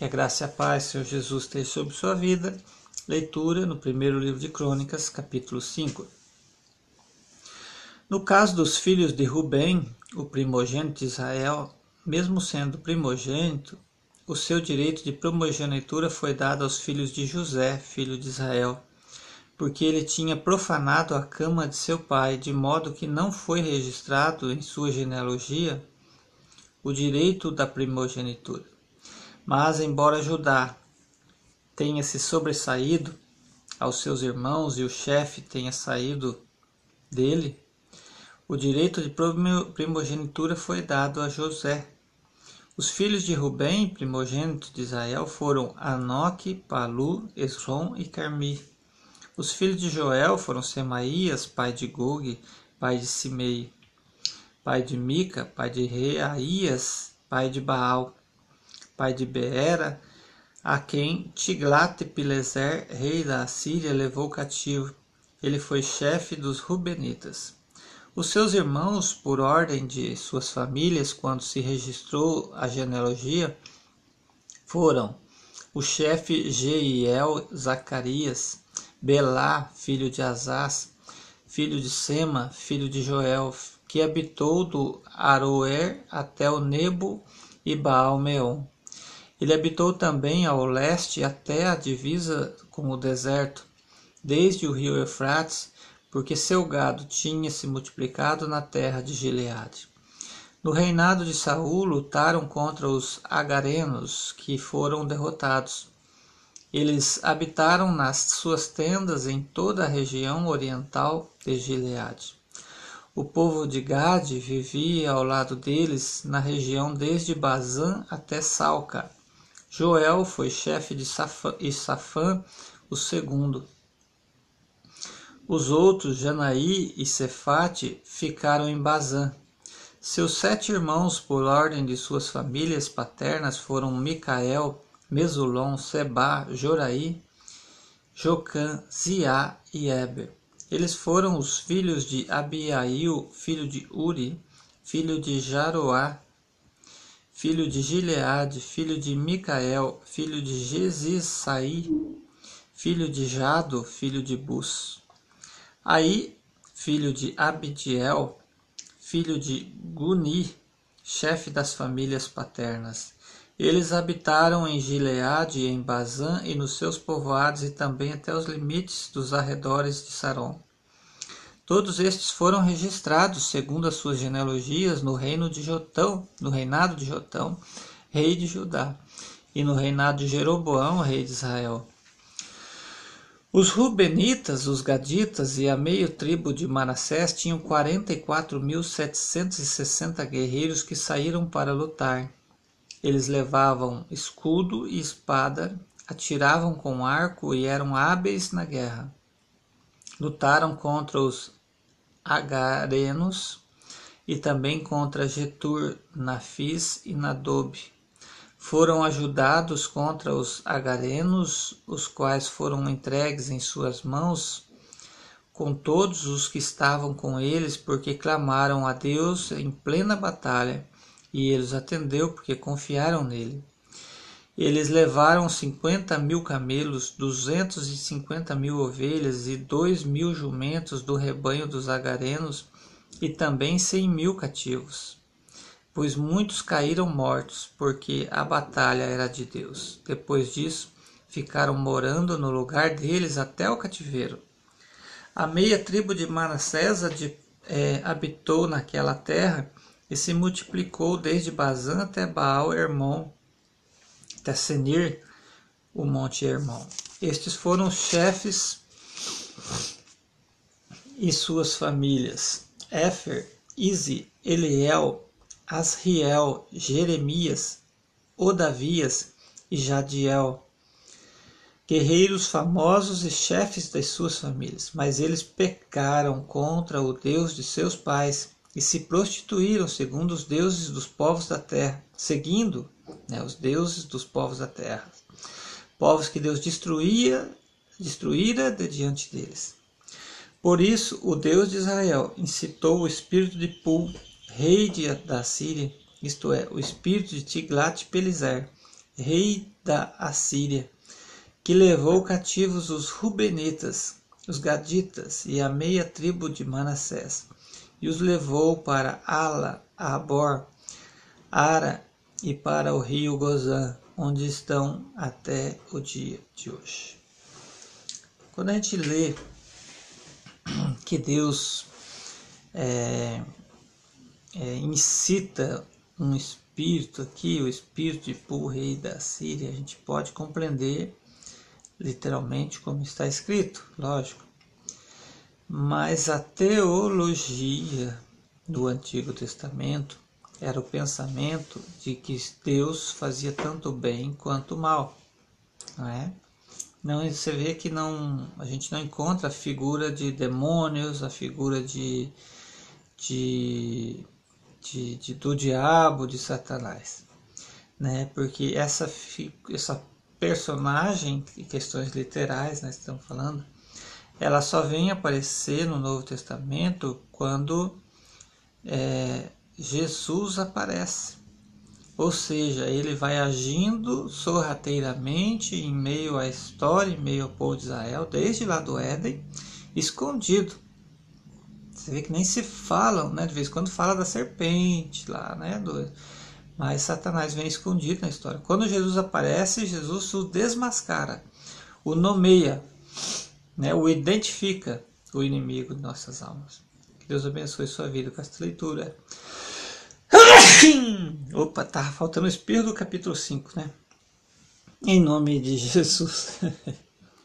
Que a graça e a paz, Senhor Jesus, esteja sobre sua vida. Leitura no primeiro livro de Crônicas, capítulo 5. No caso dos filhos de Rubem, o primogênito de Israel, mesmo sendo primogênito, o seu direito de primogenitura foi dado aos filhos de José, filho de Israel, porque ele tinha profanado a cama de seu pai, de modo que não foi registrado em sua genealogia o direito da primogenitura. Mas, embora Judá tenha se sobressaído aos seus irmãos e o chefe tenha saído dele, o direito de primogenitura foi dado a José. Os filhos de Rubem, primogênito de Israel, foram Anoque, Palu, Esrom e Carmi. Os filhos de Joel foram Semaías, pai de Gog, pai de Simei, pai de Mica, pai de Reaías, pai de Baal pai de Beera, a quem Tiglat-Pileser, rei da Assíria, levou cativo. Ele foi chefe dos Rubenitas. Os seus irmãos, por ordem de suas famílias, quando se registrou a genealogia, foram o chefe Jeiel Zacarias, Belá, filho de Azaz, filho de Sema, filho de Joel, que habitou do Aroer até o Nebo e Baal-Meon. Ele habitou também ao leste até a divisa com o deserto, desde o rio Eufrates, porque seu gado tinha se multiplicado na terra de Gileade. No reinado de Saul lutaram contra os agarenos, que foram derrotados. Eles habitaram nas suas tendas em toda a região oriental de Gileade. O povo de Gade vivia ao lado deles na região desde Bazã até Salca, Joel foi chefe de Safã, e Safã o segundo. Os outros, Janaí e Cefate, ficaram em Bazã. Seus sete irmãos, por ordem de suas famílias paternas, foram Micael, Mesulon, Seba, Joraí, Jocã, Ziá e Eber. Eles foram os filhos de Abiail, filho de Uri, filho de Jaroá, filho de Gileade, filho de Micael, filho de Gesissaí, filho de Jado, filho de Bus. Aí, filho de Abdiel, filho de Guni, chefe das famílias paternas. Eles habitaram em Gileade em Bazã e nos seus povoados e também até os limites dos arredores de Saron. Todos estes foram registrados, segundo as suas genealogias, no reino de Jotão, no reinado de Jotão, rei de Judá, e no reinado de Jeroboão, rei de Israel. Os Rubenitas, os Gaditas e a meio tribo de Manassés tinham 44.760 guerreiros que saíram para lutar. Eles levavam escudo e espada, atiravam com arco e eram hábeis na guerra. Lutaram contra os agarenos e também contra Getur, Nafis e Nadobe. Foram ajudados contra os agarenos, os quais foram entregues em suas mãos, com todos os que estavam com eles, porque clamaram a Deus em plena batalha, e ele os atendeu, porque confiaram nele. Eles levaram cinquenta mil camelos, duzentos e cinquenta mil ovelhas e dois mil jumentos do rebanho dos agarenos e também cem mil cativos. Pois muitos caíram mortos, porque a batalha era de Deus. Depois disso, ficaram morando no lugar deles até o cativeiro. A meia tribo de Manassés é, habitou naquela terra e se multiplicou desde Bazã até Baal Hermon, até Senir, o Monte Hermon. Estes foram os chefes e suas famílias: Éfer, Izi, Eliel, Asriel, Jeremias, Odavias e Jadiel, guerreiros famosos e chefes das suas famílias, mas eles pecaram contra o Deus de seus pais e se prostituíram segundo os deuses dos povos da terra, seguindo né, os deuses dos povos da terra, povos que Deus destruía, destruíra de diante deles. Por isso, o Deus de Israel incitou o espírito de Pul, rei de, da Síria, isto é, o espírito de Tiglat-Pileser, rei da Assíria, que levou cativos os Rubenitas, os Gaditas e a meia tribo de Manassés, e os levou para Ala, Abor, Ara e para o rio Gozã, onde estão até o dia de hoje. Quando a gente lê que Deus é, é, incita um espírito aqui, o espírito de Pul, rei da Síria, a gente pode compreender literalmente como está escrito, lógico. Mas a teologia do Antigo Testamento era o pensamento de que Deus fazia tanto bem quanto mal, não é? Não, você vê que não, a gente não encontra a figura de demônios, a figura de, de, de, de do diabo, de Satanás, né? Porque essa, essa personagem, em questões literais, nós estamos falando, ela só vem aparecer no Novo Testamento quando é, Jesus aparece. Ou seja, ele vai agindo sorrateiramente em meio à história, em meio ao povo de Israel, desde lá do Éden, escondido. Você vê que nem se falam, né? De vez em quando fala da serpente lá, né? Do, mas Satanás vem escondido na história. Quando Jesus aparece, Jesus o desmascara, o nomeia, né? o identifica o inimigo de nossas almas. Deus abençoe sua vida com esta leitura. Opa, tá faltando o espírito do capítulo 5, né? Em nome de Jesus.